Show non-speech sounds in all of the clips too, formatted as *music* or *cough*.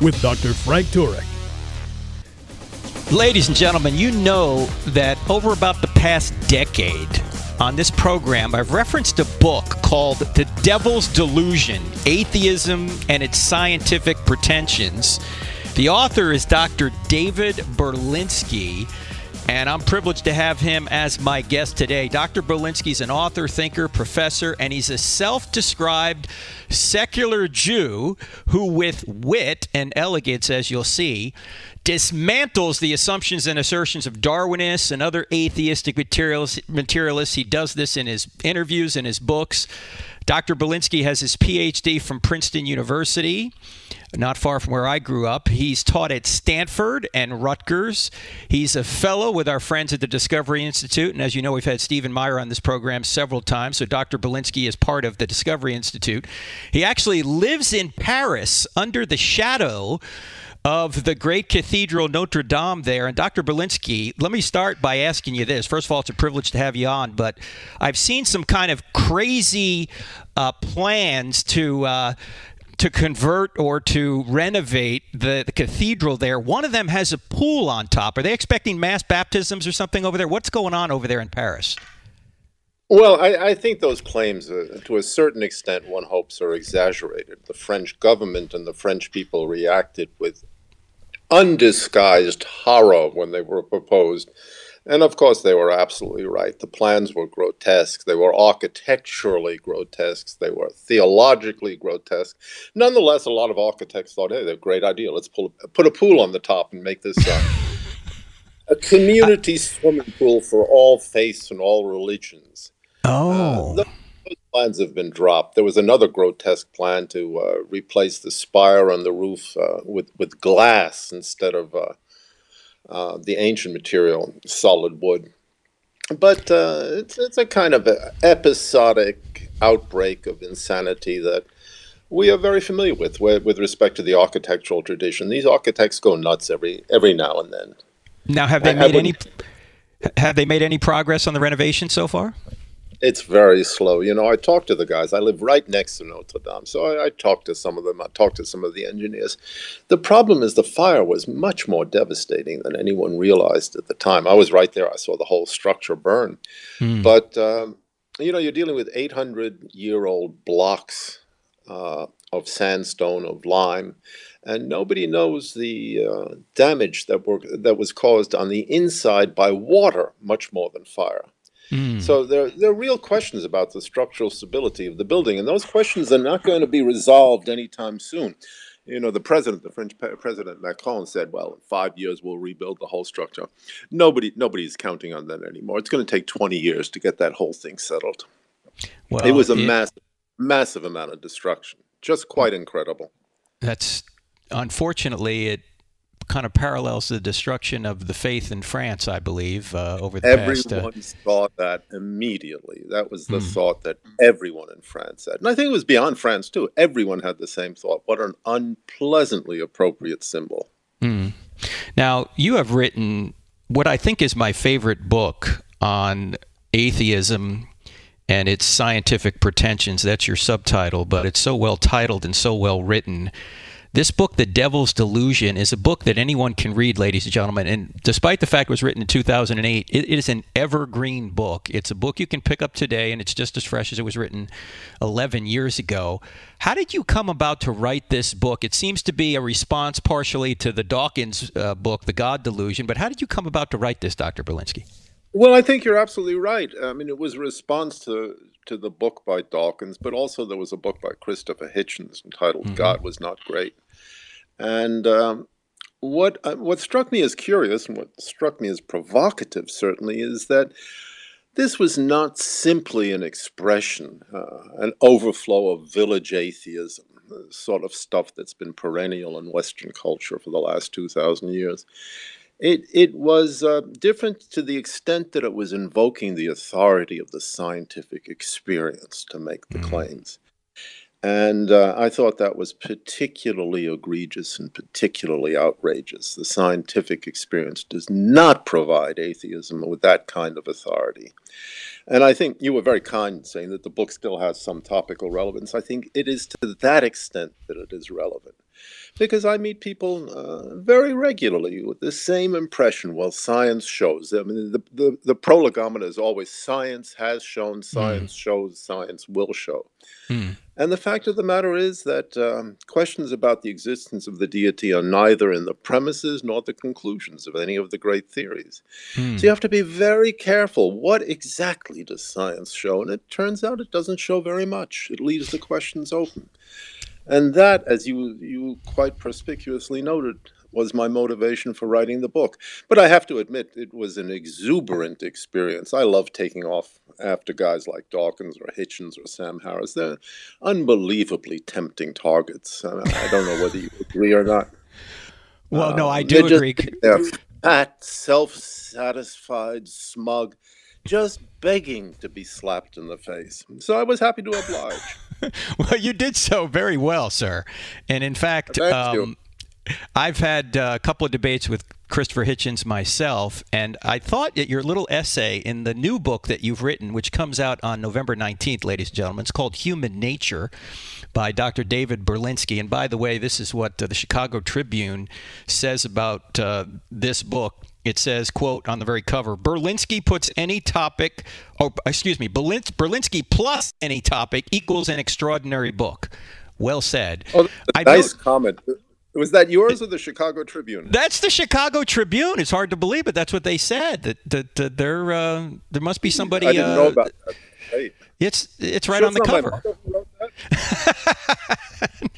with Dr. Frank Turek. Ladies and gentlemen, you know that over about the past decade on this program, I've referenced a book called The Devil's Delusion Atheism and Its Scientific Pretensions. The author is Dr. David Berlinski. And I'm privileged to have him as my guest today. Dr. Berlinski is an author, thinker, professor, and he's a self described secular Jew who, with wit and elegance, as you'll see, dismantles the assumptions and assertions of Darwinists and other atheistic materialists. He does this in his interviews and his books. Dr. Berlinski has his PhD from Princeton University, not far from where I grew up. He's taught at Stanford and Rutgers. He's a fellow with our friends at the Discovery Institute. And as you know, we've had Stephen Meyer on this program several times. So Dr. Berlinski is part of the Discovery Institute. He actually lives in Paris under the shadow of the great cathedral Notre Dame there. And Dr. Berlinski, let me start by asking you this. First of all, it's a privilege to have you on, but I've seen some kind of crazy uh, plans to. Uh, to convert or to renovate the, the, cathedral there. One of them has a pool on top. Are they expecting mass baptisms or something over there? What's going on over there in Paris? Well, I, I think those claims, uh, to a certain extent, one hopes are exaggerated. The French government and the French people reacted with undisguised horror when they were proposed. And of course, they were absolutely right. The plans were grotesque. They were architecturally grotesque. They were theologically grotesque. Nonetheless, a lot of architects thought, hey, they're a great idea. Let's pull, put a pool on the top and make this uh, *laughs* a community swimming pool for all faiths and all religions. Oh. Uh, plans have been dropped. There was another grotesque plan to uh, replace the spire on the roof uh, with with glass instead of uh, the ancient material, solid wood. But uh, it's it's a kind of a episodic outbreak of insanity that we are very familiar with, with with respect to the architectural tradition. These architects go nuts every every now and then. Now, have they made any? Have they made any progress on the renovation so far? It's very slow. You know, I talked to the guys. I live right next to Notre Dame, so I, I talked to some of them. I talked to some of the engineers. The problem is the fire was much more devastating than anyone realized at the time. I was right there. I saw the whole structure burn. Mm. But um, you know, you're dealing with 800 year old blocks uh, of sandstone of lime, and nobody knows the uh, damage that were that was caused on the inside by water much more than fire. Mm. So there, there are real questions about the structural stability of the building, and those questions are not going to be resolved anytime soon. You know, the president, the French president Macron, said, "Well, in five years we'll rebuild the whole structure." Nobody, nobody's counting on that anymore. It's going to take twenty years to get that whole thing settled. Well, it was a it, massive, massive amount of destruction. Just quite incredible. That's unfortunately it kind of parallels the destruction of the faith in France, I believe, uh, over the everyone past. Everyone uh, thought that immediately. That was the mm. thought that everyone in France had. And I think it was beyond France, too. Everyone had the same thought. What an unpleasantly appropriate symbol. Mm. Now, you have written what I think is my favorite book on atheism and its scientific pretensions. That's your subtitle, but it's so well titled and so well written. This book, The Devil's Delusion, is a book that anyone can read, ladies and gentlemen. And despite the fact it was written in 2008, it, it is an evergreen book. It's a book you can pick up today, and it's just as fresh as it was written 11 years ago. How did you come about to write this book? It seems to be a response partially to the Dawkins uh, book, The God Delusion, but how did you come about to write this, Dr. Berlinski? Well, I think you're absolutely right. I mean, it was a response to to the book by Dawkins, but also there was a book by Christopher Hitchens entitled mm-hmm. "God Was Not Great," and um, what uh, what struck me as curious and what struck me as provocative, certainly, is that this was not simply an expression, uh, an overflow of village atheism. sort of stuff that's been perennial in Western culture for the last 2,000 years. It, it was uh, different to the extent that it was invoking the authority of the scientific experience to make the mm-hmm. claims. And uh, I thought that was particularly egregious and particularly outrageous. The scientific experience does not provide atheism with that kind of authority. And I think you were very kind in saying that the book still has some topical relevance. I think it is to that extent that it is relevant because I meet people uh, very regularly with the same impression. Well, science shows. I mean, the, the, the prolegomena is always science has shown, hmm. science mm. shows, science will show. Mm. And the fact of the matter is that um, questions about the existence of the deity are neither in the premises nor the conclusions of any of the great theories. Mm. So you have to be very careful. What exactly does science show? And it turns out it doesn't show very much, it leaves the questions open. And that, as you, you quite perspicuously noted, was my motivation for writing the book. But I have to admit, it was an exuberant experience. I love taking off after guys like Dawkins or Hitchens or Sam Harris. They're unbelievably tempting targets. I don't know whether you agree or not. Well, no, I um, do they're agree. Just, they're fat, self satisfied, smug, just begging to be slapped in the face. So I was happy to oblige. *laughs* well, you did so very well, sir. And in fact, um, I've had uh, a couple of debates with Christopher Hitchens myself, and I thought that your little essay in the new book that you've written, which comes out on November 19th, ladies and gentlemen, it's called Human Nature by Dr. David Berlinski. And by the way, this is what uh, the Chicago Tribune says about uh, this book. It says, quote, on the very cover, Berlinski puts any topic, or excuse me, Berlinski plus any topic equals an extraordinary book. Well said. Oh, nice comment. Was that yours or the Chicago Tribune? That's the Chicago Tribune. It's hard to believe, but that's what they said. That that, that there uh, there must be somebody. I didn't uh, know about that. Right. It's it's right sure on the cover. *laughs*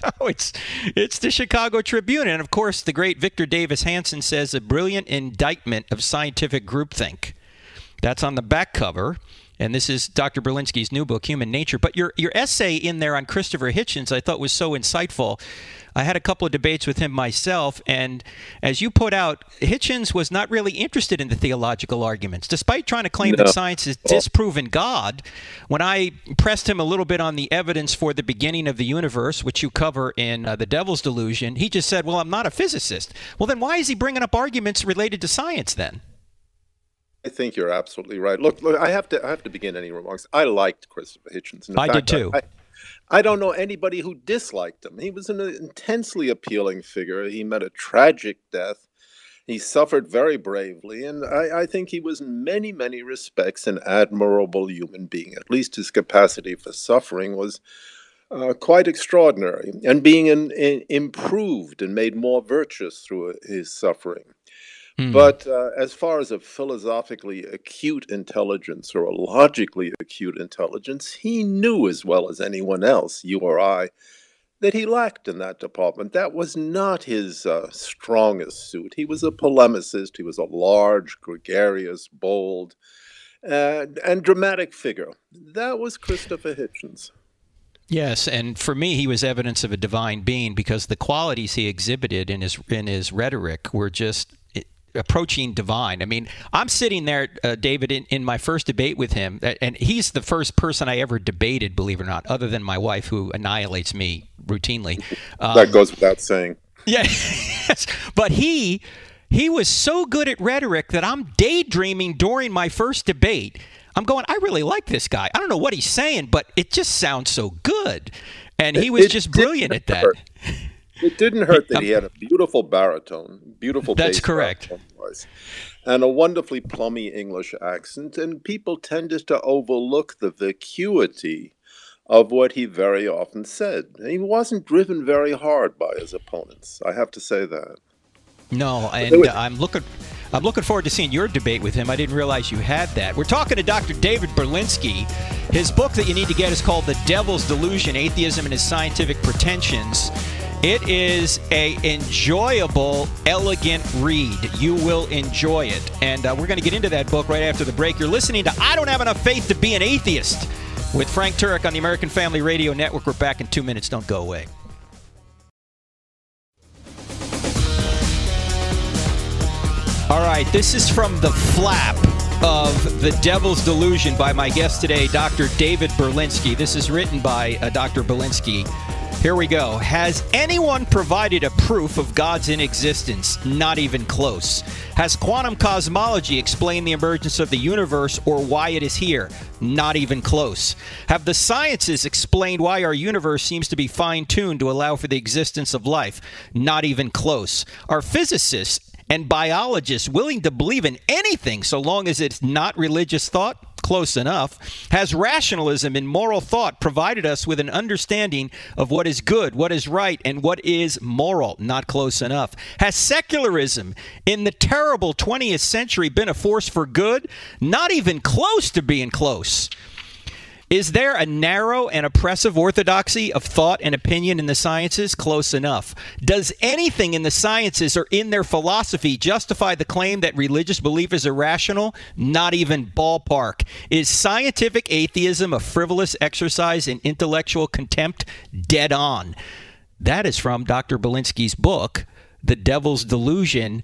*laughs* no, it's it's the Chicago Tribune, and of course, the great Victor Davis Hanson says a brilliant indictment of scientific groupthink. That's on the back cover. And this is Dr. Berlinski's new book, Human Nature. But your, your essay in there on Christopher Hitchens, I thought was so insightful. I had a couple of debates with him myself, and as you put out, Hitchens was not really interested in the theological arguments, despite trying to claim no. that science has disproven God. When I pressed him a little bit on the evidence for the beginning of the universe, which you cover in uh, The Devil's Delusion, he just said, Well, I'm not a physicist. Well, then why is he bringing up arguments related to science then? I think you're absolutely right. Look, look, I have to, I have to begin any remarks. I liked Christopher Hitchens. I fact, did too. I, I don't know anybody who disliked him. He was an intensely appealing figure. He met a tragic death. He suffered very bravely, and I, I, think he was, in many, many respects, an admirable human being. At least his capacity for suffering was uh, quite extraordinary, and being in, in, improved and made more virtuous through his suffering. Mm. But uh, as far as a philosophically acute intelligence or a logically acute intelligence, he knew as well as anyone else, you or I, that he lacked in that department. That was not his uh, strongest suit. He was a polemicist, he was a large, gregarious, bold, and, and dramatic figure. That was Christopher Hitchens. Yes, and for me, he was evidence of a divine being because the qualities he exhibited in his in his rhetoric were just approaching divine. I mean, I'm sitting there, uh, David, in, in my first debate with him, and he's the first person I ever debated, believe it or not, other than my wife, who annihilates me routinely. *laughs* Um, that goes without saying. Yeah, *laughs* but he he was so good at rhetoric that I'm daydreaming during my first debate. I'm going, I really like this guy. I don't know what he's saying, but it just sounds so good. And he was it, just brilliant at that. It didn't hurt that he had a beautiful baritone, beautiful. That's correct. Voice, and a wonderfully plummy English accent, and people tended to overlook the vacuity of what he very often said. He wasn't driven very hard by his opponents. I have to say that. No, and uh, I'm looking. I'm looking forward to seeing your debate with him. I didn't realize you had that. We're talking to Dr. David Berlinski. His book that you need to get is called The Devil's Delusion Atheism and His Scientific Pretensions. It is a enjoyable, elegant read. You will enjoy it, and uh, we're going to get into that book right after the break. You're listening to "I Don't Have Enough Faith to Be an Atheist" with Frank Turek on the American Family Radio Network. We're back in two minutes. Don't go away. All right, this is from the flap of The Devil's Delusion by my guest today, Dr. David Berlinski. This is written by uh, Dr. Berlinski. Here we go. Has anyone provided a proof of God's inexistence? Not even close. Has quantum cosmology explained the emergence of the universe or why it is here? Not even close. Have the sciences explained why our universe seems to be fine tuned to allow for the existence of life? Not even close. Are physicists and biologists willing to believe in anything so long as it's not religious thought? Close enough. Has rationalism and moral thought provided us with an understanding of what is good, what is right, and what is moral? Not close enough. Has secularism in the terrible 20th century been a force for good? Not even close to being close. Is there a narrow and oppressive orthodoxy of thought and opinion in the sciences? Close enough. Does anything in the sciences or in their philosophy justify the claim that religious belief is irrational? Not even ballpark. Is scientific atheism a frivolous exercise in intellectual contempt? Dead on. That is from Dr. Berlinski's book, The Devil's Delusion.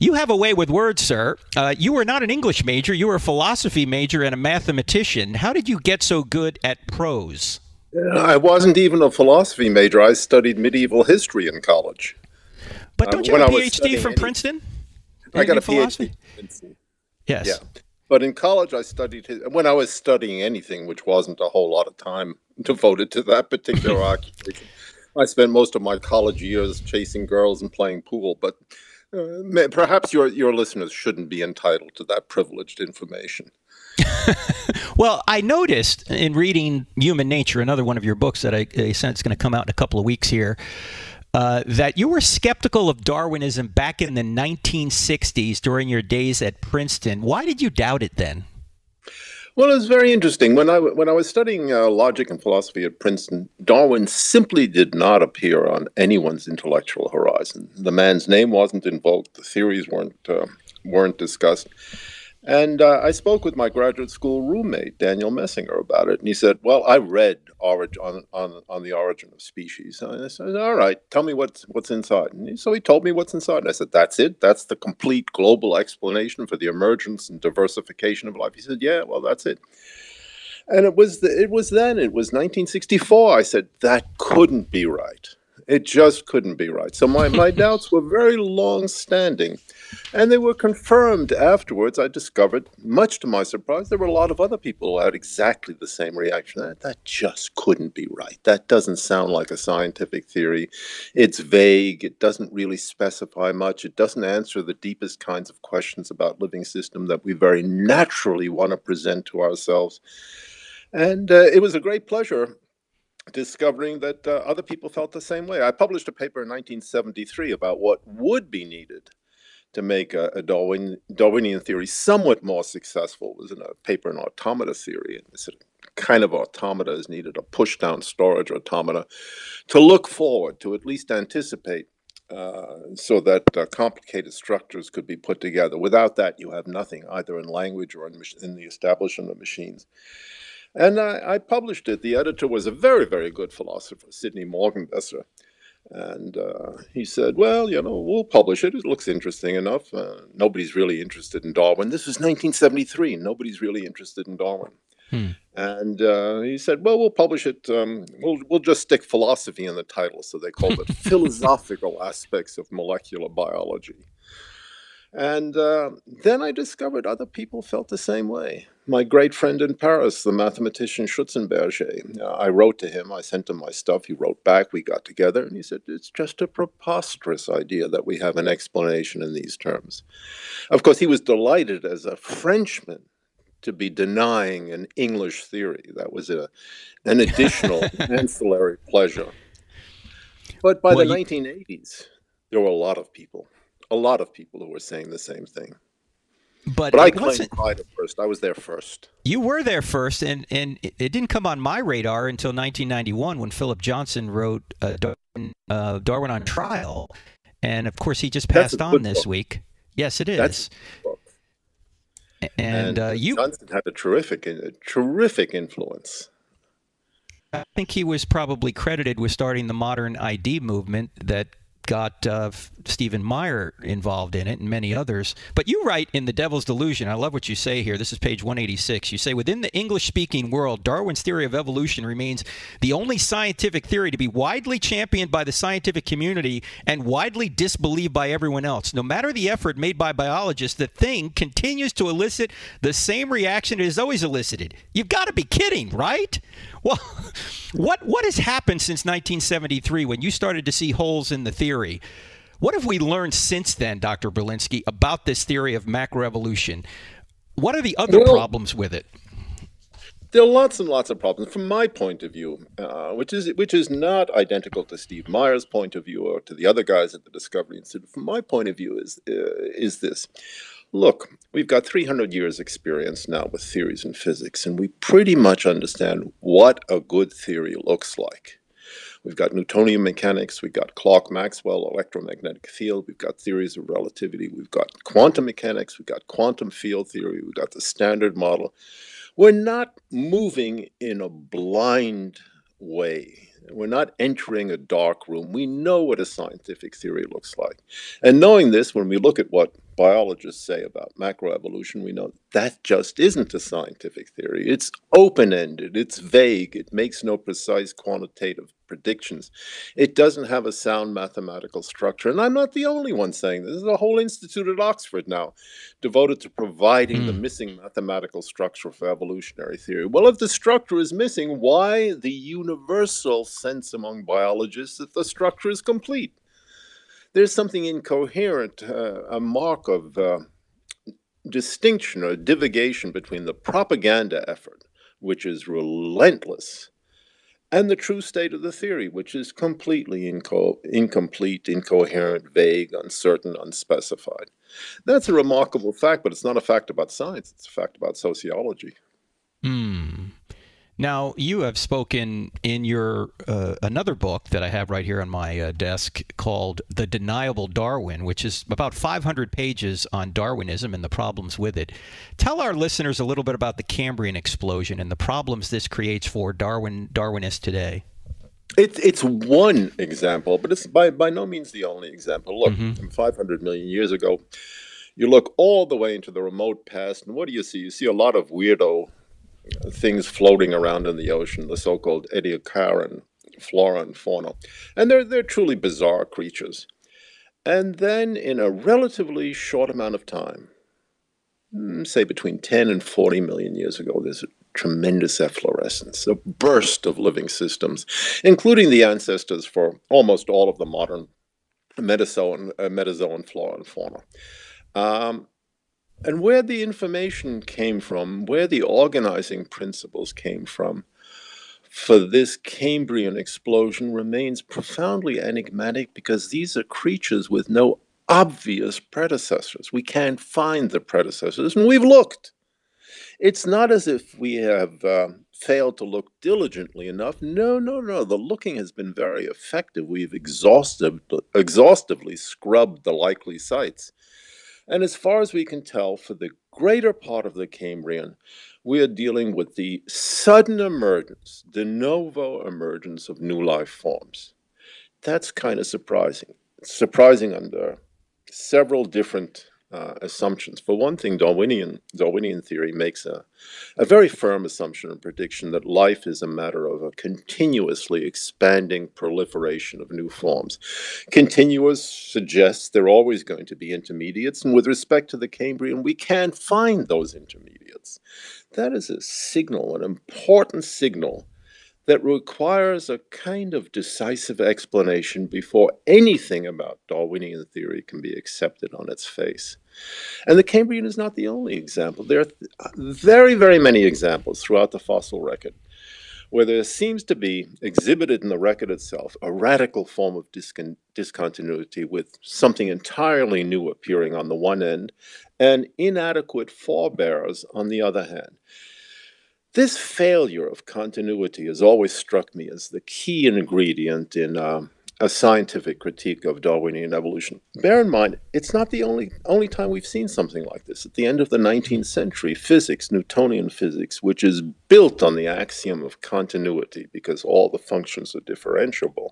You have a way with words, sir. Uh, you were not an English major. You were a philosophy major and a mathematician. How did you get so good at prose? I wasn't even a philosophy major. I studied medieval history in college. But don't uh, you have a PhD from any, Princeton? I got a philosophy? PhD. Yes. Yeah. But in college, I studied his, when I was studying anything, which wasn't a whole lot of time *laughs* devoted to that particular *laughs* occupation. I spent most of my college years chasing girls and playing pool. But uh, perhaps your your listeners shouldn't be entitled to that privileged information. *laughs* well, I noticed in reading Human Nature, another one of your books that I, I sense is going to come out in a couple of weeks here, uh, that you were skeptical of Darwinism back in the 1960s during your days at Princeton. Why did you doubt it then? Well, it was very interesting. When I when I was studying uh, logic and philosophy at Princeton, Darwin simply did not appear on anyone's intellectual horizon. The man's name wasn't invoked. The theories weren't uh, weren't discussed. And uh, I spoke with my graduate school roommate, Daniel Messinger, about it. And he said, Well, I read on, on, on the origin of species. And I said, All right, tell me what's, what's inside. And he, so he told me what's inside. And I said, That's it? That's the complete global explanation for the emergence and diversification of life? He said, Yeah, well, that's it. And it was, the, it was then, it was 1964. I said, That couldn't be right. It just couldn't be right. So my, my doubts were very long standing. And they were confirmed afterwards. I discovered, much to my surprise, there were a lot of other people who had exactly the same reaction. That, that just couldn't be right. That doesn't sound like a scientific theory. It's vague. It doesn't really specify much. It doesn't answer the deepest kinds of questions about living system that we very naturally want to present to ourselves. And uh, it was a great pleasure discovering that uh, other people felt the same way. I published a paper in 1973 about what would be needed to make a, a Darwin, Darwinian theory somewhat more successful. Was in a paper in automata theory, and this kind of automata is needed, a push-down storage automata, to look forward, to at least anticipate, uh, so that uh, complicated structures could be put together. Without that, you have nothing, either in language or in, in the establishment of machines. And I, I, published it. The editor was a very, very good philosopher, Sidney Morgenbesser. And uh, he said, Well, you know, we'll publish it. It looks interesting enough. Uh, nobody's really interested in Darwin. This was 1973. Nobody's really interested in Darwin. Hmm. And uh, he said, Well, we'll publish it. Um, we'll, we'll just stick philosophy in the title. So they called it *laughs* Philosophical Aspects of Molecular Biology. And uh, then I discovered other people felt the same way. My great friend in Paris, the mathematician Schutzenberger, uh, I wrote to him, I sent him my stuff, he wrote back, we got together, and he said, It's just a preposterous idea that we have an explanation in these terms. Of course, he was delighted as a Frenchman to be denying an English theory. That was a, an additional *laughs* ancillary pleasure. But by well, the you... 1980s, there were a lot of people a lot of people who were saying the same thing. But, but I claimed pride first. I was there first. You were there first, and, and it didn't come on my radar until 1991 when Philip Johnson wrote uh, Darwin, uh, Darwin, on Trial. And of course, he just passed on this book. week. Yes, it is. That's and, and uh, you Johnson had a terrific, a terrific influence. I think he was probably credited with starting the modern ID movement that got uh, Stephen Meyer involved in it and many others. But you write in The Devil's Delusion, I love what you say here. This is page 186. You say, within the English speaking world, Darwin's theory of evolution remains the only scientific theory to be widely championed by the scientific community and widely disbelieved by everyone else. No matter the effort made by biologists, the thing continues to elicit the same reaction it has always elicited. You've got to be kidding, right? Well, *laughs* what what has happened since 1973 when you started to see holes in the theory? What have we learned since then, Dr. Berlinski, about this theory of macroevolution? What are the other well, problems with it? There are lots and lots of problems from my point of view, uh, which is which is not identical to Steve Meyer's point of view or to the other guys at the Discovery Institute. From my point of view, is uh, is this: look, we've got 300 years experience now with theories in physics, and we pretty much understand what a good theory looks like. We've got Newtonian mechanics, we've got Clerk Maxwell electromagnetic field, we've got theories of relativity, we've got quantum mechanics, we've got quantum field theory, we've got the standard model. We're not moving in a blind way we're not entering a dark room. We know what a scientific theory looks like. And knowing this, when we look at what biologists say about macroevolution, we know that just isn't a scientific theory. It's open ended, it's vague, it makes no precise quantitative predictions. It doesn't have a sound mathematical structure. And I'm not the only one saying this. There's a whole institute at Oxford now devoted to providing mm. the hmm. missing mathematical structure for evolutionary theory. Well, if the structure is missing, why the universal sense among biologists that the structure is complete? There's something incoherent, uh, a mark of uh, distinction or divagation between the propaganda effort, which is relentless and the true state of the theory, which is completely inco- incomplete, incoherent, vague, uncertain, unspecified. That's a remarkable fact, but it's not a fact about science, it's a fact about sociology. Hmm. Now, you have spoken in your uh, another book that I have right here on my uh, desk called The Deniable Darwin, which is about 500 pages on Darwinism and the problems with it. Tell our listeners a little bit about the Cambrian explosion and the problems this creates for Darwin Darwinists today. It's it's one example, but it's by by no means the only example. Look, mm-hmm. 500 million years ago, you look all the way into the remote past, and what do you see? You see a lot of weirdo things floating around in the ocean, the so-called Ediacaran flora and fauna. And they're, they're truly bizarre creatures. And then in a relatively short amount of time, hmm, say between 10 and 40 million years ago, there's a tremendous efflorescence, a burst of living systems, including the ancestors for almost all of the modern metazoan, uh, metazoan flora and fauna. Um, and where the information came from, where the organizing principles came from for this Cambrian explosion remains profoundly enigmatic because these are creatures with no obvious predecessors. We can't find the predecessors, and we've looked. It's not as if we have uh, failed to look diligently enough. No, no, no. The looking has been very effective. We've exhaustive, exhaustively scrubbed the likely sites. And as far as we can tell, for the greater part of the Cambrian, we are dealing with the sudden emergence, de novo emergence of new life forms. That's kind of surprising. It's surprising under several different uh, assumptions. For one thing, Darwinian Darwinian theory makes a, a very firm assumption and prediction that life is a matter of a continuously expanding proliferation of new forms. Continuous suggests there are always going to be intermediates, and with respect to the Cambrian, we can't find those intermediates. That is a signal, an important signal that requires a kind of decisive explanation before anything about Darwinian theory can be accepted on its face. And the Cambrian is not the only example. There are uh, very, very many examples throughout the fossil record where there seems to be exhibited in the record itself a radical form of discon- discontinuity with something entirely new appearing on the one end and inadequate forebears on the other hand. This failure of continuity has always struck me as the key ingredient in um, a scientific critique of Darwinian evolution. Bear in mind, it's not the only only time we've seen something like this. At the end of the 19th century, physics, Newtonian physics, which is built on the axiom of continuity because all the functions are differentiable,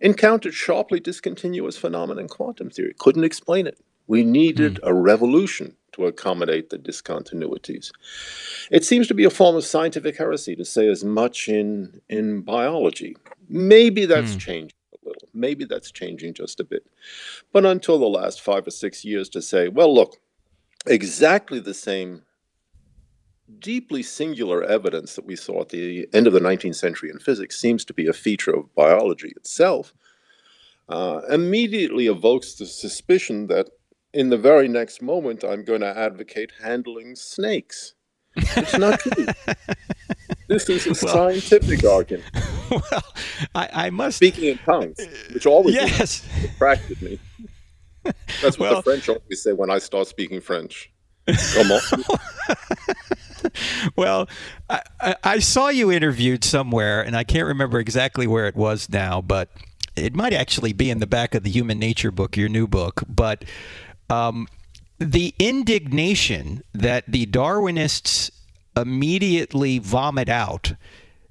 encountered sharply discontinuous phenomena in quantum theory. Couldn't explain it. We needed mm. a revolution to accommodate the discontinuities. It seems to be a form of scientific heresy to say as much in, in biology. Maybe that's mm. changing a little. Maybe that's changing just a bit. But until the last five or six years, to say, well, look, exactly the same deeply singular evidence that we saw at the end of the 19th century in physics seems to be a feature of biology itself, uh, immediately evokes the suspicion that in the very next moment I'm going to advocate handling snakes. It's not *laughs* true. this is a well, scientific argument. *laughs* Well, I, I, must. Speaking in tongues, which always yes. attracted me. That's what well, the French always say when I start speaking French. Come on. *laughs* well, I, I, saw you interviewed somewhere, and I can't remember exactly where it was now, but it might actually be in the back of the Human Nature book, your new book. But um, the indignation that the Darwinists immediately vomit out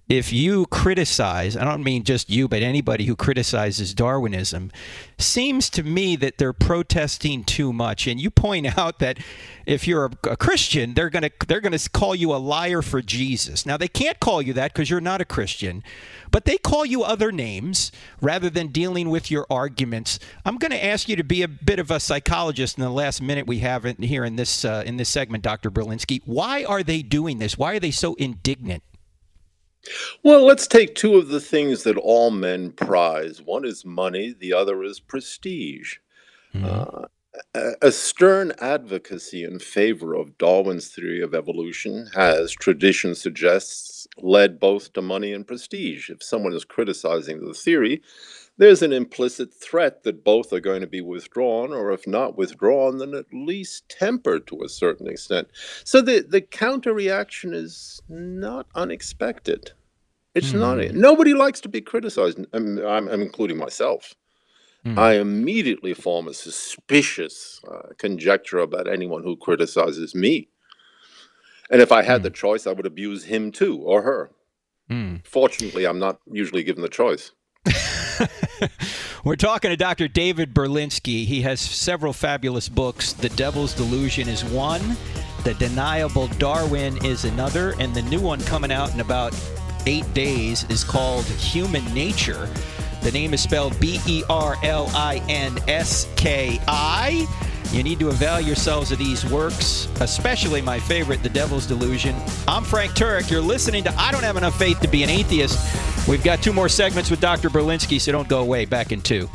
if you criticize, I don't mean just you, but anybody who criticizes Darwinism, seems to me that they're protesting too much. And you point *laughs* out that if you're a, Christian, they're gonna they're gonna call you a liar for Jesus. Now they can't call you that because you're not a Christian, but they call you other names rather than dealing with your arguments. I'm going to ask you to be a bit of a psychologist in the last minute we have here in this uh, in this segment, Dr. Berlinski. Why are they doing this? Why are they so indignant? Well, let's take two of the things that all men prize. One is money, the other is prestige. Mm-hmm. Uh, a stern advocacy in favor of Darwin's theory of evolution has, tradition suggests, led both to money and prestige. If someone is criticizing the theory, there's an implicit threat that both are going to be withdrawn, or if not withdrawn, then at least tempered to a certain extent. So the, the counter reaction is not unexpected. It's mm. not. Hmm. Nobody likes to be criticized. I'm, I'm, I'm including myself. Mm. I immediately form a suspicious uh, conjecture about anyone who criticizes me. And if I had mm. the choice, I would abuse him too or her. Hmm. Fortunately, I'm not usually given the choice. *laughs* *laughs* We're talking to Dr. David Berlinski. He has several fabulous books. The Devil's Delusion is one, The Deniable Darwin is another, and the new one coming out in about eight days is called Human Nature. The name is spelled B E R L I N S K I. You need to avail yourselves of these works, especially my favorite, The Devil's Delusion. I'm Frank Turek. You're listening to I Don't Have Enough Faith to Be an Atheist. We've got two more segments with Dr. Berlinski, so don't go away. Back in two.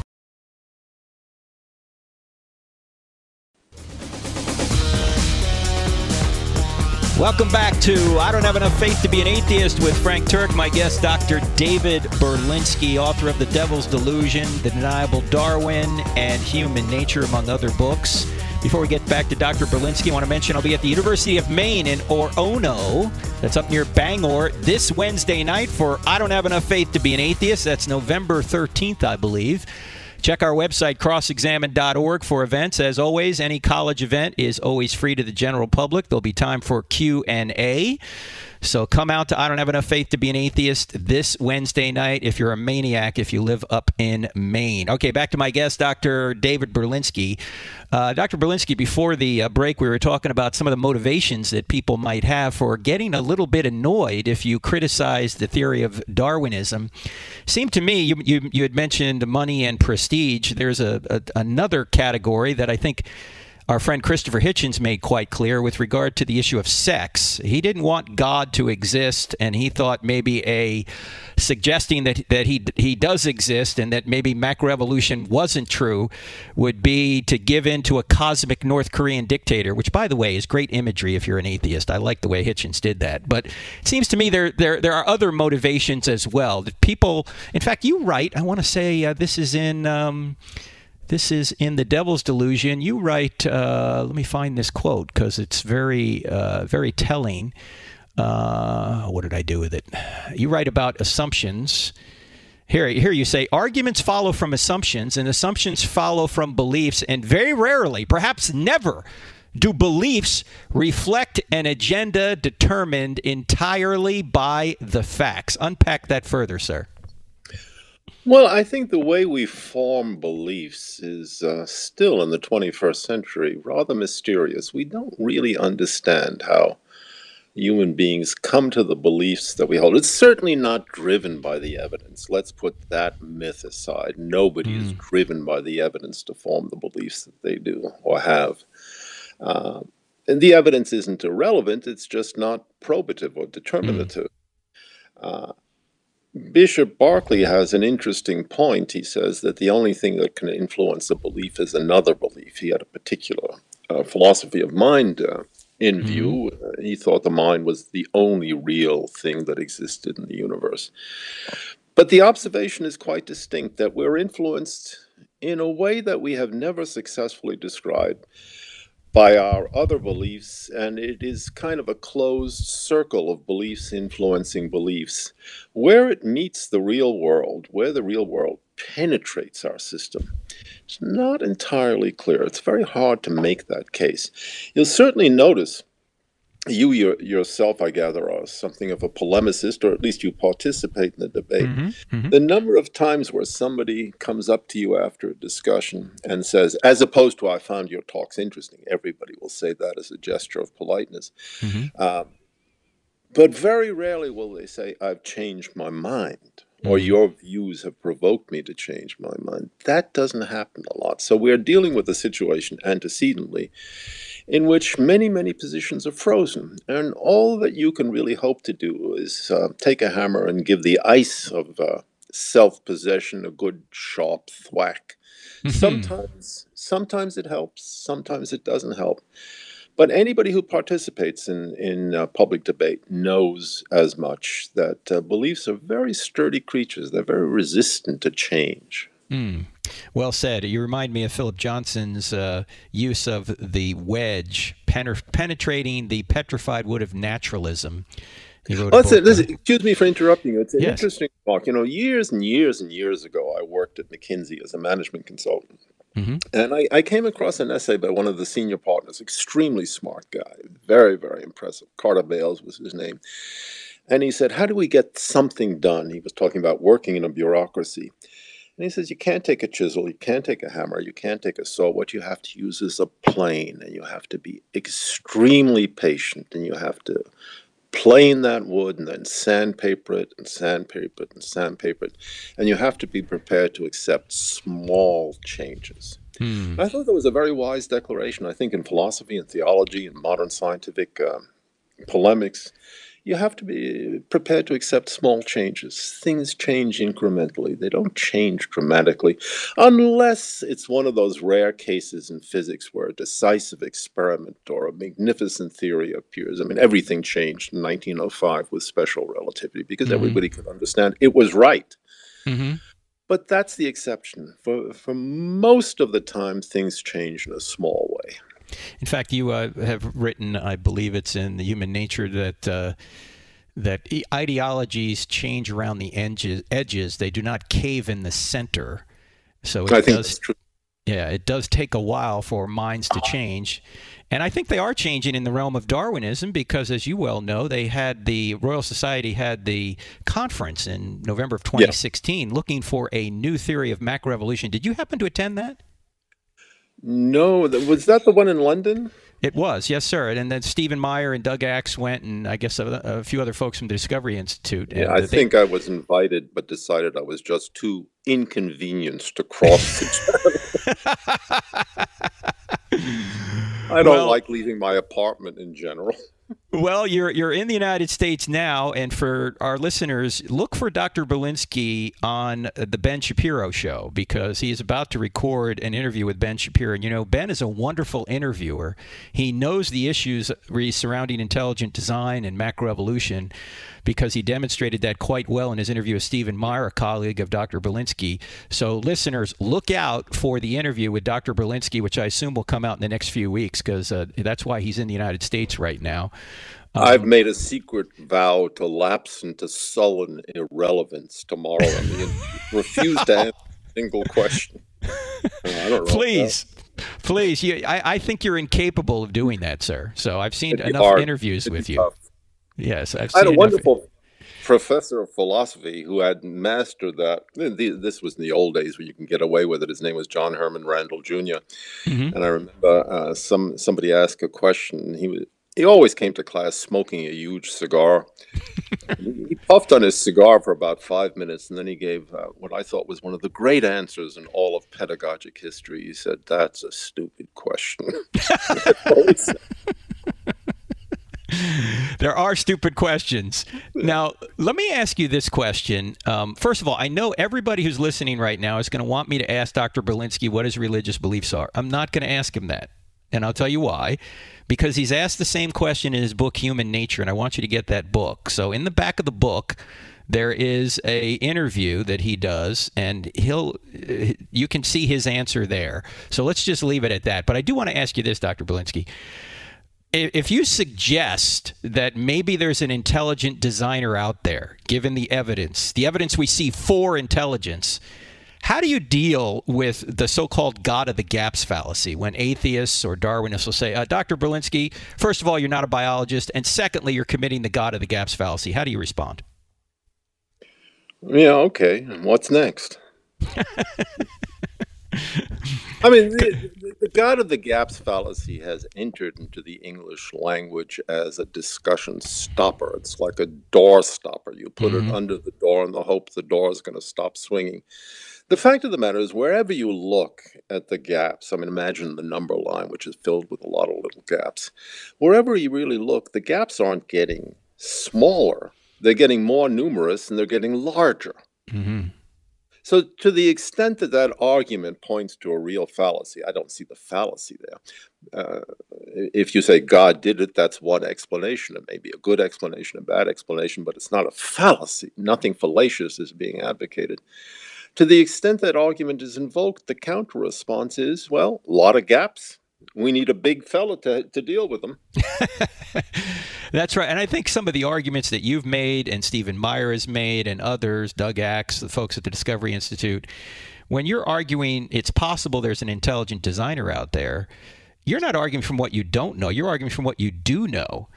Welcome back to I Don't Have Enough Faith to Be an Atheist with Frank Turek. My guest, Dr. David Berlinski, author of The Devil's Delusion, The Deniable Darwin, and Human Nature, among other books. Before we get back to Dr. Berlinski, I want to mention I'll be at the University of Maine in Orono, that's up near Bangor, this Wednesday night for I Don't Have Enough Faith to Be an Atheist. That's November 13th, I believe. Check our website, crossexamine.org, for events. As always, any college event is always free to the general public. There'll be time for Q&A. So come out to I Don't Have Enough Faith to Be an Atheist this Wednesday night if you're a maniac, if you live up in Maine. Okay, back to my guest, Dr. David Berlinski. Uh, Dr. Berlinski, before the uh, break, we were talking about some of the motivations that people might have for getting a little bit annoyed if you criticize the theory of Darwinism. Seemed to me, you, you, you had mentioned money and prestige. There's a, a another category that I think our friend Christopher Hitchens made quite clear with regard to the issue of sex. He didn't want God to exist, and he thought maybe a suggesting that that he he does exist and that maybe macroevolution wasn't true would be to give in to a cosmic North Korean dictator, which by the way is great imagery if you're an atheist. I like the way Hitchens did that. But it seems to me there there there are other motivations as well. That people, in fact, you write. I want to say uh, this is in. Um, this is in The Devil's Delusion. You write, uh, let me find this quote because it's very, uh, very telling. Uh, what did I do with it? You write about assumptions. Here, here you say arguments follow from assumptions, and assumptions follow from beliefs, and very rarely, perhaps never, do beliefs reflect an agenda determined entirely by the facts. Unpack that further, sir. Well, I think the way we form beliefs is uh, still in the 21st century rather mysterious. We don't really understand how human beings come to the beliefs that we hold. It's certainly not driven by the evidence. Let's put that myth aside. Nobody mm. is hmm. driven by the evidence to form the beliefs that they do or have. Uh, and the evidence isn't irrelevant, it's just not probative or determinative. Mm. Uh, Bishop Berkeley has an interesting point. He says that the only thing that can influence a belief is another belief. He had a particular uh, philosophy of mind uh, in mm-hmm. view. Uh, he thought the mind was the only real thing that existed in the universe. But the observation is quite distinct that we're influenced in a way that we have never successfully described by our other beliefs, and it is kind of a closed circle of beliefs influencing beliefs. Where it meets the real world, where the real world penetrates our system, it's not entirely clear. It's very hard to make that case. You'll certainly notice you your, yourself, I gather, are something of a polemicist, or at least you participate in the debate. Mm-hmm, mm-hmm. The number of times where somebody comes up to you after a discussion and says, as opposed to, I found your talks interesting, everybody will say that as a gesture of politeness. Mm-hmm. Um, but very rarely will they say, I've changed my mind or mm-hmm. your views have provoked me to change my mind. That doesn't happen a lot. So we're dealing with a situation antecedently in which many, many positions are frozen. And all that you can really hope to do is uh, take a hammer and give the ice of uh, self possession a good sharp thwack. Mm-hmm. Sometimes, sometimes it helps, sometimes it doesn't help. But anybody who participates in, in uh, public debate knows as much that uh, beliefs are very sturdy creatures. They're very resistant to change. Mm. Well said. You remind me of Philip Johnson's uh, use of the wedge, penetrating the petrified wood of naturalism. listen, listen, excuse me for interrupting you. It's an yes. interesting talk. You know, years and years and years ago, I worked at McKinsey as a management consultant. Mm-hmm. And I, I, came across an essay by one of the senior partners, extremely smart guy, very, very impressive. Carter Bales was his name. And he said, How do we get something done? He was talking about working in a bureaucracy. And he says, You can't take a chisel, you can't take a hammer, you can't take a saw. What you have to use is a plane, and you have to be extremely patient, and you have to plane that wood and then sandpaper it and sandpaper it and sandpaper it. And you have to be prepared to accept small changes. Hmm. I thought that was a very wise declaration. I think in philosophy and theology and modern scientific uh, polemics, you have to be prepared to accept small changes. Things change incrementally, they don't change dramatically, unless it's one of those rare cases in physics where a decisive experiment or a magnificent theory appears. I mean, everything changed in 1905 with special relativity because mm-hmm. everybody could understand it was right. Mm-hmm. But that's the exception. For, for most of the time, things change in a small way. In fact, you uh, have written, I believe it's in the Human Nature, that uh, that ideologies change around the edges, edges. They do not cave in the center. So it I does. Yeah, it does take a while for minds to change. And I think they are changing in the realm of Darwinism because, as you well know, they had the Royal Society had the conference in November of 2016 yeah. looking for a new theory of macroevolution. Did you happen to attend that? No, was that the one in London? It was, yes, sir. And then Stephen Meyer and Doug Axe went, and I guess a, a few other folks from the Discovery Institute. Yeah, I they, think I was invited, but decided I was just too inconvenienced to cross the *laughs* I don't well, like leaving my apartment in general. Well, you're you're in the United States now, and for our listeners, look for Dr. Berlinski on the Ben Shapiro show because he is about to record an interview with Ben Shapiro. And you know, Ben is a wonderful interviewer. He knows the issues surrounding intelligent design and macroevolution because he demonstrated that quite well in his interview with Stephen Meyer, a colleague of Dr. Berlinski. So, listeners, look out for the interview with Dr. Berlinski, which I assume will come out in the next few weeks because uh, that's why he's in the United States right now. Um, I've made a secret vow to lapse into sullen irrelevance tomorrow. I mean, *laughs* refuse to answer a single question. Please. Please, you, I, I think you're incapable of doing that, sir. So I've seen enough interviews with you. Tough. Yes, I've i had a wonderful professor of philosophy who had mastered that. This was in the old days where you can get away with it. His name was John Herman Randall junior mm-hmm. and I remember uh, some somebody asked a question. He was he always came to class smoking a huge cigar. *laughs* he puffed on his cigar for about five minutes, and then he gave uh, what I thought was one of the great answers in all of pedagogic history. He said, "That's a stupid question." *laughs* *laughs* *laughs* there are stupid questions. Now, let me ask you this question. Um, first of all, I know everybody who's listening right now is going to want me to ask Dr. Berlinski what his religious beliefs are. I'm not going to ask him that. And I'll tell you why. Because he's asked the same question in his book, Human Nature, and I want you to get that book. So, in the back of the book, there is a interview that he does and he'll you can see his answer there so let's just leave it at that but i do want to ask you this dr Berlinski if you suggest that maybe there's an intelligent designer out there, given the evidence, the evidence we see for intelligence, how do you deal with the so called God of the gaps fallacy when atheists or Darwinists will say, uh, Dr. Berlinski, first of all, you're not a biologist, and secondly, you're committing the God of the gaps fallacy? How do you respond? Yeah, okay. What's next? *laughs* I mean, the, the, God of the Gaps fallacy has entered into the English language as a discussion stopper. It's like a door stopper. You put mm-hmm. it under the door in the hope the door is going to stop swinging. The fact of the matter is, wherever you look at the gaps, I mean, imagine the number line, which is filled with a lot of little gaps. Wherever you really look, the gaps aren't getting smaller, they're getting more numerous and they're getting larger. Mm-hmm. So, to the extent that that argument points to a real fallacy, I don't see the fallacy there. Uh, if you say God did it, that's one explanation. It may be a good explanation, a bad explanation, but it's not a fallacy. Nothing fallacious is being advocated. To the extent that argument is invoked, the counter response is well, a lot of gaps, we need a big fella to, to deal with them. *laughs* That's right. And I think some of the arguments that you've made and Stephen Meyer has made and others, Doug Axe, the folks at the Discovery Institute, when you're arguing it's possible there's an intelligent designer out there, you're not arguing from what you don't know. You're arguing from what you do know.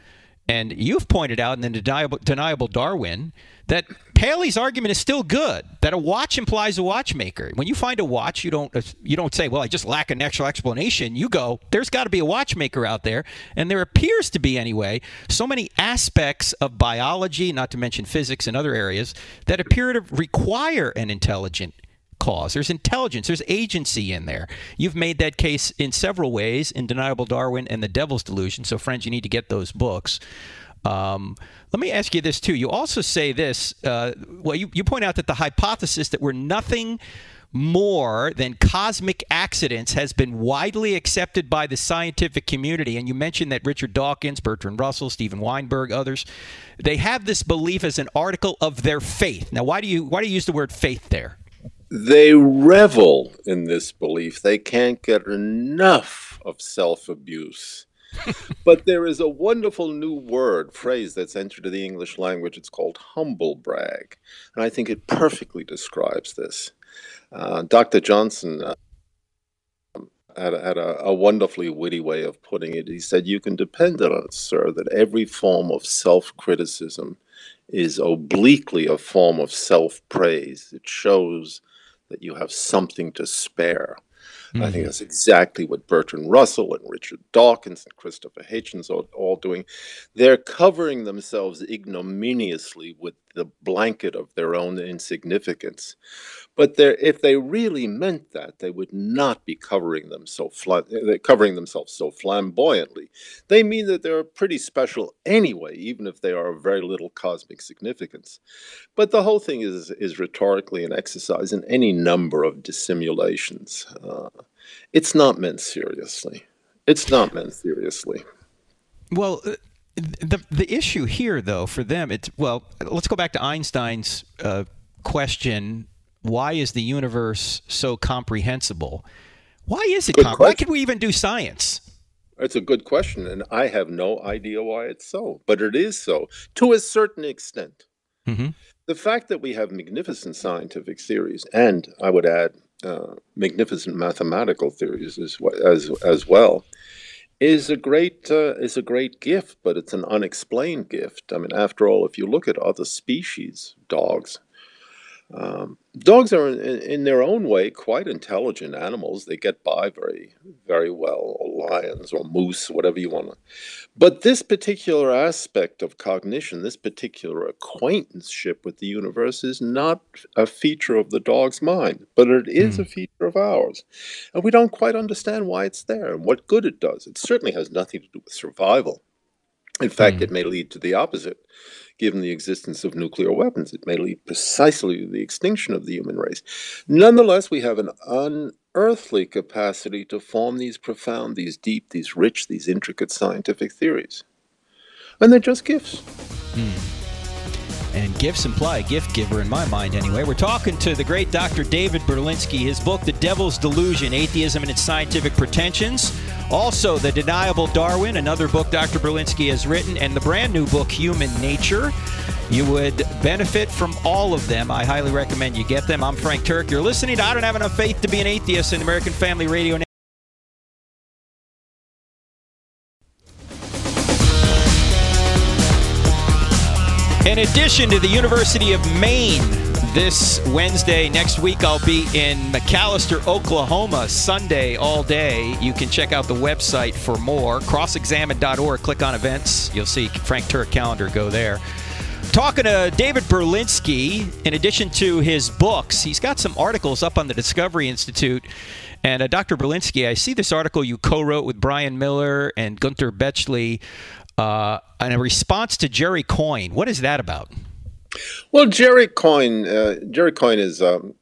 And you've pointed out in the deniable, Darwin that Paley's argument is still good. That a watch implies a watchmaker. When you find a watch, you don't you don't say, "Well, I just lack an actual explanation." You go, "There's got to be a watchmaker out there," and there appears to be anyway. So many aspects of biology, not to mention physics and other areas, that appear to require an intelligent There's intelligence, there's agency in there. You've made that case in several ways in Deniable Darwin and The Devil's Delusion. So, friends, you need to get those books. Um, let me ask you this, too. You also say this uh, well, you, you point out that the hypothesis that we're nothing more than cosmic accidents has been widely accepted by the scientific community. And you mentioned that Richard Dawkins, Bertrand Russell, Steven Weinberg, others, they have this belief as an article of their faith. Now, why do you why do you use the word faith there? They revel in this belief. They can't get enough of self abuse. *laughs* but there is a wonderful new word, phrase that's entered the English language. It's called humble brag. And I think it perfectly describes this. Uh, Dr. Johnson uh, had, a, had a, a, wonderfully witty way of putting it. He said, You can depend on it, sir, that every form of self criticism is obliquely a form of self praise. It shows that you have something to spare. Mm-hmm. I think mm-hmm. that's exactly what Bertrand Russell and Richard Dawkins and Christopher Hitchens are all doing. They're covering themselves ignominiously with the blanket of their own insignificance. But if they really meant that, they would not be covering them so covering themselves so flamboyantly. They mean that they're pretty special anyway, even if they are of very little cosmic significance. But the whole thing is is rhetorically an exercise in any number of dissimulations. Uh, it's not meant seriously. It's not meant seriously. Well, uh, the the issue here, though, for them, it's well. Let's go back to Einstein's uh, question why is the universe so comprehensible? Why is it? Why could we even do science? It's a good question, and I have no idea why it's so, but it is so to a certain extent. Mm-hmm. The fact that we have magnificent scientific theories, and I would add, uh, magnificent mathematical theories as, as, as well, is a great uh, is a great gift, but it's an unexplained gift. I mean, after all, if you look at other species, dogs, um, dogs are, in, in, their own way, quite intelligent animals. They get by very, very well, or lions or moose, whatever you want to. But this particular aspect of cognition, this particular acquaintanceship with the universe, is not a feature of the dog's mind, but it is mm. a feature of ours. And we don't quite understand why it's there and what good it does. It certainly has nothing to do with survival. In fact, mm. it may lead to the opposite given the existence of nuclear weapons. It may lead precisely to the extinction of the human race. Nonetheless, we have an unearthly capacity to form these profound, these deep, these rich, these intricate scientific theories. And they're just gifts. Hmm. And gifts imply a gift giver in my mind, anyway. We're talking to the great Dr. David Berlinski. His book, The Devil's Delusion Atheism and Its Scientific Pretensions. Also, The Deniable Darwin, another book Dr. Berlinski has written, and the brand new book, Human Nature. You would benefit from all of them. I highly recommend you get them. I'm Frank Turek. You're listening to I Don't Have Enough Faith to Be an Atheist in American Family Radio In addition to the University of Maine, this Wednesday, next week, I'll be in McAlester, Oklahoma, Sunday all day. You can check out the website for more. Crossexamined.org, click on events. You'll see Frank Turek calendar, go there. Talking to David Berlinski, in addition to his books, he's got some articles up on the Discovery Institute. And uh, Dr. Berlinski, I see this article you co wrote with Brian Miller and Gunter Bechly uh, in a response to Jerry Coyne. What is that about? Well, Jerry Coyne, uh, Jerry Coyne is um,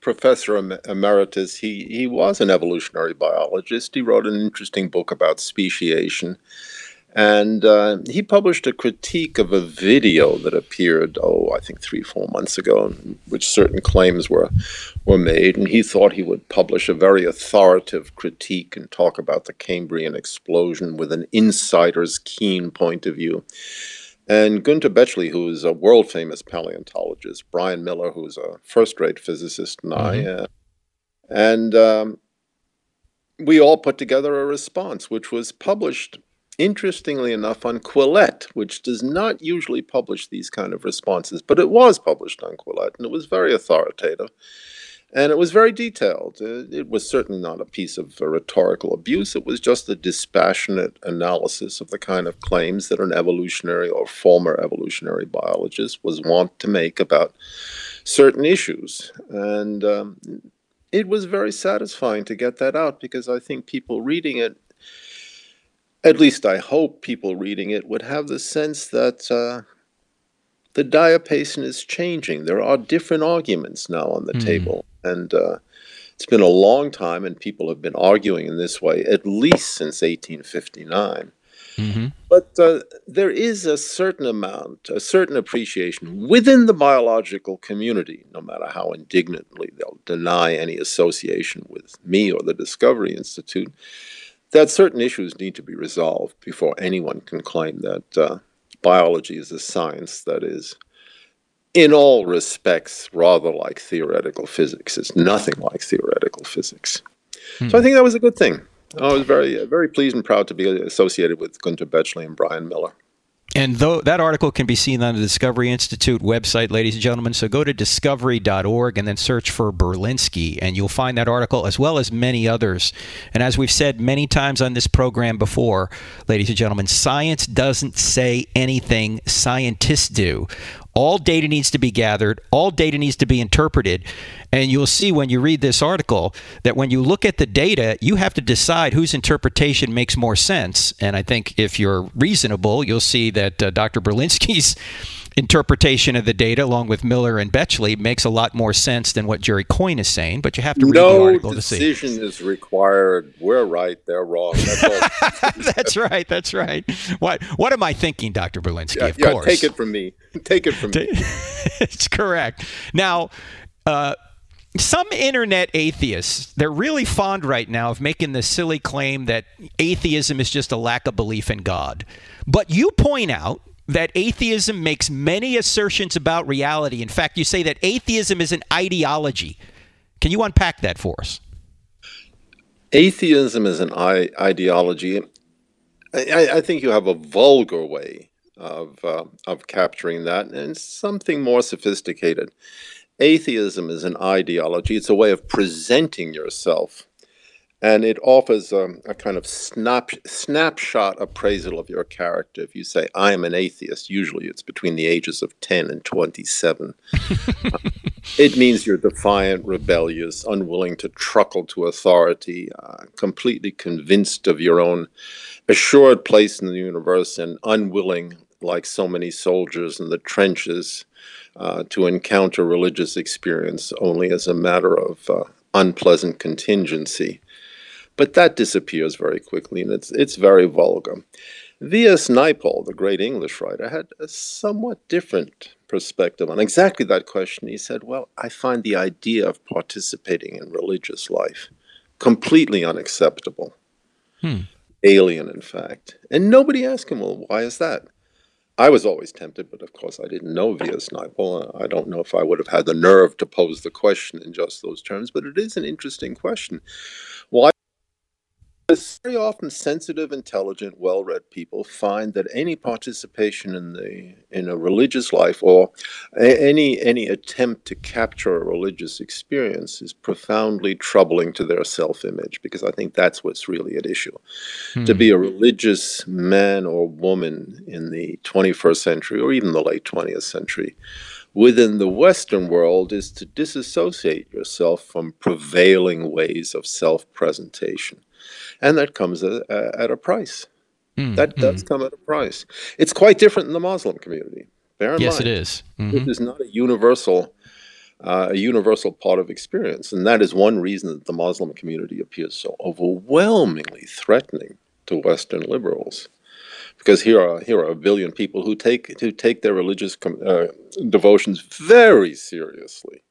professor emeritus. He he was an evolutionary biologist. He wrote an interesting book about speciation. And uh, he published a critique of a video that appeared, oh, I think three, four months ago, in which certain claims were, were made. And he thought he would publish a very authoritative critique and talk about the Cambrian explosion with an insider's keen point of view. And Gunter Bechly, who is a world famous paleontologist, Brian Miller, who's a first rate physicist, and mm-hmm. I, uh, and um, we all put together a response, which was published interestingly enough, on Quillette, which does not usually publish these kind of responses, but it was published on Quillette, and it was very authoritative. And it was very detailed. Uh, it was certainly not a piece of rhetorical abuse. It was just a dispassionate analysis of the kind of claims that an evolutionary or former evolutionary biologist was wont to make about certain issues. And um, it was very satisfying to get that out because I think people reading it at least I hope people reading it would have the sense that uh, the diapason is changing. There are different arguments now on the mm. table. And uh, it's been a long time, and people have been arguing in this way at least since 1859. Mm-hmm. But uh, there is a certain amount, a certain appreciation within the biological community, no matter how indignantly they'll deny any association with me or the Discovery Institute, that certain issues need to be resolved before anyone can claim that uh, biology is a science that is, in all respects, rather like theoretical physics. It's nothing like theoretical physics. Hmm. So I think that was a good thing. I was very, very pleased and proud to be associated with Gunter Bechly and Brian Miller. And though that article can be seen on the Discovery Institute website, ladies and gentlemen, so go to discovery.org and then search for Berlinski, and you'll find that article as well as many others. And as we've said many times on this program before, ladies and gentlemen, science doesn't say anything, scientists do. All data needs to be gathered, all data needs to be interpreted. And you'll see when you read this article that when you look at the data, you have to decide whose interpretation makes more sense. And I think if you're reasonable, you'll see that uh, Dr. Berlinski's interpretation of the data, along with Miller and Bechly, makes a lot more sense than what Jerry Coyne is saying. But you have to read no the article to see. No decision is required. We're right. They're wrong. That's, *laughs* that's right. That's right. What What am I thinking, Dr. Berlinski? Yeah, of yeah, course. Take it from me. Take it from me. *laughs* it's correct. Now. Uh, some internet atheists, they're really fond right now of making the silly claim that atheism is just a lack of belief in God. But you point out that atheism makes many assertions about reality. In fact, you say that atheism is an ideology. Can you unpack that for us? Atheism is an I- ideology. I, I think you have a vulgar way of uh, of capturing that, and something more sophisticated. Atheism is an ideology; it's a way of presenting yourself and it offers um, a kind of snap, snapshot appraisal of your character. If you say, I am an atheist, usually it's between the ages of 10 and 27. *laughs* it means you're defiant, rebellious, unwilling to truckle to authority, uh, completely convinced of your own assured place in the universe, and unwilling, like so many soldiers in the trenches, uh, to encounter religious experience only as a matter of uh, unpleasant contingency. But that disappears very quickly, and it's it's very vulgar. V.S. Naipaul, the great English writer, had a somewhat different perspective on exactly that question. He said, Well, I find the idea of participating in religious life completely unacceptable, hmm. alien, in fact. And nobody asked him, Well, why is that? I was always tempted, but of course I didn't know V.S. Naipaul. I don't know if I would have had the nerve to pose the question in just those terms, but it is an interesting question. Why very often sensitive, intelligent, well-read people find that any participation in the in a religious life or a, any any attempt to capture a religious experience is profoundly troubling to their self-image because I think that's what's really at issue. Hmm. To be a religious man or woman in the 21st century or even the late 20th century within the Western world is to disassociate yourself from prevailing ways of self-presentation and that comes at, at a price. Mm, that does mm. come at a price. It's quite different in the Muslim community. Bear in yes, mind, it is. Mm-hmm. It is not a universal, uh, a universal part of experience, and that is one reason that the Muslim community appears so overwhelmingly threatening to Western liberals. Because here are here are a billion people who take who take their religious uh, devotions very seriously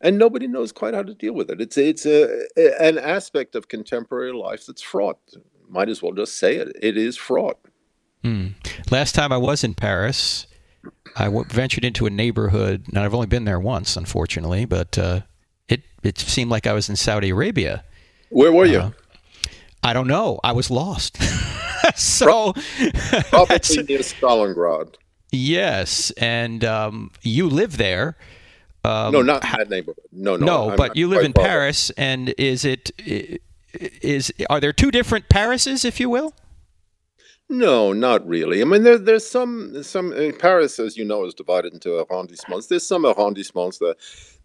and nobody knows quite how to deal with it. It's it's a, an aspect of contemporary life that's fraught. Might as well just say it. It is fraught. Hmm. Last time I was in Paris, I w- ventured into a neighborhood, and I've only been there once, unfortunately, but uh, it it seemed like I was in Saudi Arabia. Where were you? Uh, I don't know. I was lost. *laughs* so *laughs* probably near Stalingrad. Yes, and um, you live there. Um, no, not that neighborhood. No, no. No, I'm, but I'm you live in Paris, and is it is are there two different Parises, if you will? No, not really. I mean, there, there's some some Paris, as you know, is divided into arrondissements. There's some arrondissements that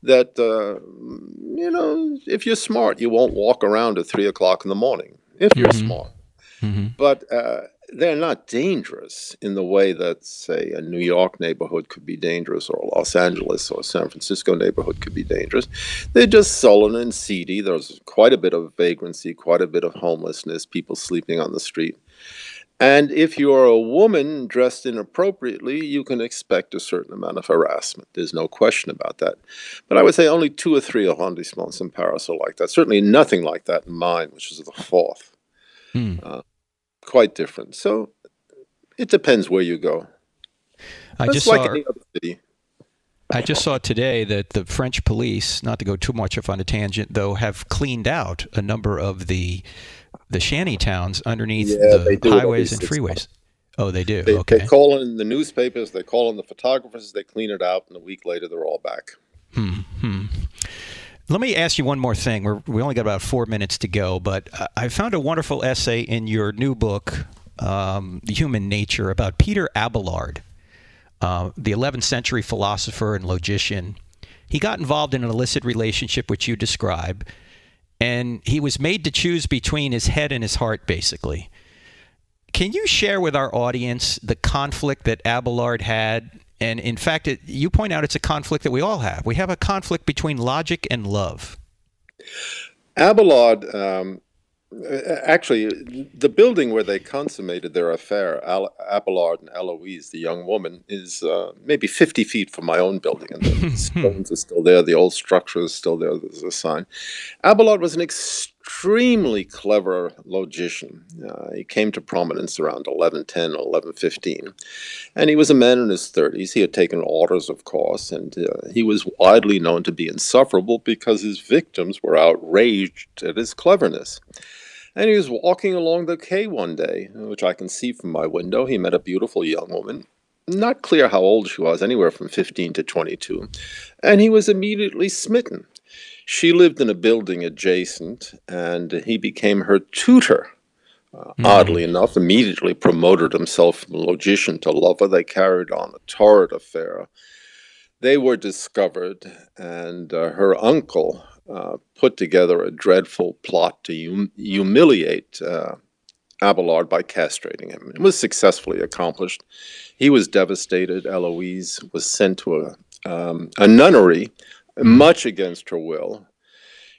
that uh, you know, if you're smart, you won't walk around at three o'clock in the morning. If you're mm-hmm. smart, mm-hmm. but uh, they're not dangerous in the way that, say, a New York neighborhood could be dangerous, or a Los Angeles or San Francisco neighborhood could be dangerous. They're just sullen and seedy. There's quite a bit of vagrancy, quite a bit of homelessness, people sleeping on the street. And if you're a woman dressed inappropriately, you can expect a certain amount of harassment. There's no question about that. But I would say only two or three arrondissements in Paris are like that. Certainly nothing like that in mine, which is the fourth. Hmm. Uh, quite different. So it depends where you go. I just like saw, any other city. I just saw today that the French police, not to go too much off on a tangent, though, have cleaned out a number of the the shanty towns underneath yeah, the highways and freeways. Oh, they do. They, okay. They call in the newspapers. They call in the photographers. They clean it out, and a week later, they're all back. Hmm. hmm. Let me ask you one more thing. We're, we only got about four minutes to go, but I found a wonderful essay in your new book, um, Human Nature, about Peter Abelard, uh, the 11th century philosopher and logician. He got involved in an illicit relationship, which you describe, and he was made to choose between his head and his heart, basically. Can you share with our audience the conflict that Abelard had and in fact, it, you point out it's a conflict that we all have. We have a conflict between logic and love. Abelard, um, actually, the building where they consummated their affair, Al- Abelard and Eloise, the young woman, is uh, maybe 50 feet from my own building. And the *laughs* stones are still there, the old structure is still there, there's a sign. Abelard was an extremely extremely clever logician. Uh, he came to prominence around 1110 or 1115. And he was a man in his 30s. He had taken orders, of course, and uh, he was widely known to be insufferable because his victims were outraged at his cleverness. And he was walking along the quay one day, which I can see from my window. He met a beautiful young woman, not clear how old she was, anywhere from 15 to 22, and he was immediately smitten. She lived in a building adjacent, and he became her tutor. Uh, mm. Oddly enough, immediately promoted himself from logician to lover. They carried on a torrid affair. They were discovered, and uh, her uncle uh, put together a dreadful plot to hum- humiliate uh, Abelard by castrating him. It was successfully accomplished. He was devastated. Eloise was sent to a, um, a nunnery, much against her will.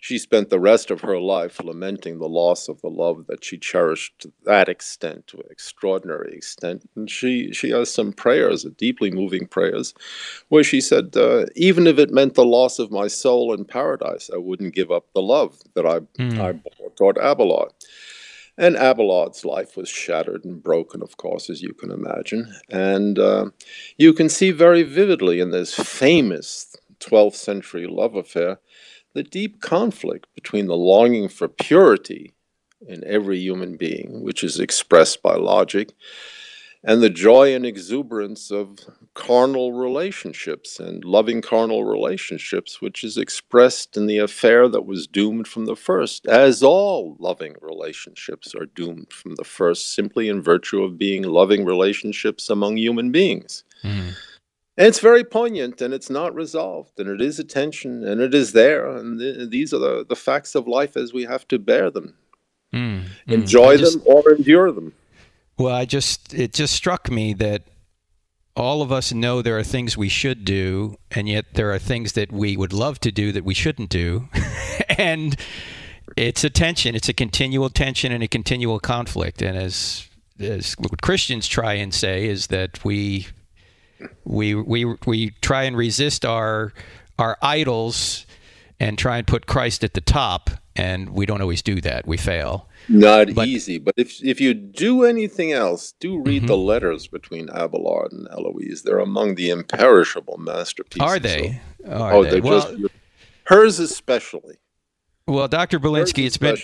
She spent the rest of her life lamenting the loss of the love that she cherished to that extent, to an extraordinary extent. And she, she has some prayers, deeply moving prayers, where she said, uh, Even if it meant the loss of my soul in paradise, I wouldn't give up the love that I, mm. I bore toward Abelard. And Abelard's life was shattered and broken, of course, as you can imagine. And uh, you can see very vividly in this famous 12th century love affair the deep conflict between the longing for purity in every human being, which is expressed by logic, and the joy and exuberance of carnal relationships and loving carnal relationships, which is expressed in the affair that was doomed from the first, as all loving relationships are doomed from the first, simply in virtue of being loving relationships among human beings. Mm. And it's very poignant and it's not resolved and it is a tension and it is there. And th- these are the, the facts of life as we have to bear them. Mm, Enjoy just, them or endure them. Well, I just, it just struck me that all of us know there are things we should do, and yet there are things that we would love to do that we shouldn't do. *laughs* and it's a tension, it's a continual tension and a continual conflict. And as, as what Christians try and say is that we we we we try and resist our our idols and try and put Christ at the top, and we don't always do that. We fail. Not but, easy, but if if you do anything else, do read mm-hmm. the letters between Abelard and Eloise. They're among the imperishable masterpieces. Are they? Are oh, they? are well, just hers especially. Well, Dr. Berlinski, it's been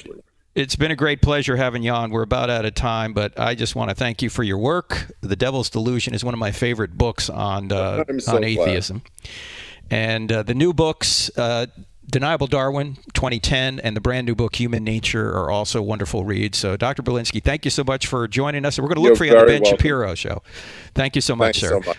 it's been a great pleasure having you on. We're about out of time, but I just want to thank you for your work. The Devil's Delusion is one of my favorite books on uh, *laughs* so on atheism, and uh, the new books. Uh, Deniable Darwin 2010 and the brand new book Human Nature are also wonderful reads. So, Dr. Berlinski, thank you so much for joining us. We're going to look You're for you on the Ben welcome. Shapiro show. Thank you so much, Thanks sir. So much.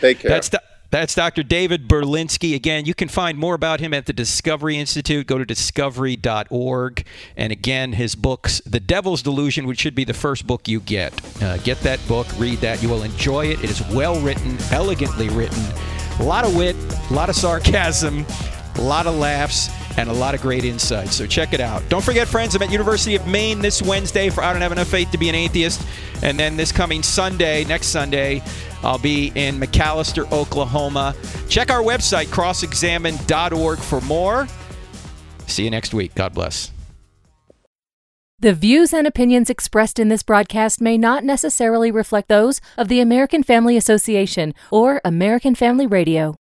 Take care. That's the, that's Dr. David Berlinski. Again, you can find more about him at the Discovery Institute. Go to discovery.org. And again, his books, The Devil's Delusion, which should be the first book you get. Uh, get that book, read that. You will enjoy it. It is well written, elegantly written, a lot of wit, a lot of sarcasm, a lot of laughs and a lot of great insights. So check it out. Don't forget, friends, I'm at University of Maine this Wednesday for I Don't Have Enough Faith to Be an Atheist. And then this coming Sunday, next Sunday, I'll be in McAlester, Oklahoma. Check our website, crossexamine.org, for more. See you next week. God bless. The views and opinions expressed in this broadcast may not necessarily reflect those of the American Family Association or American Family Radio.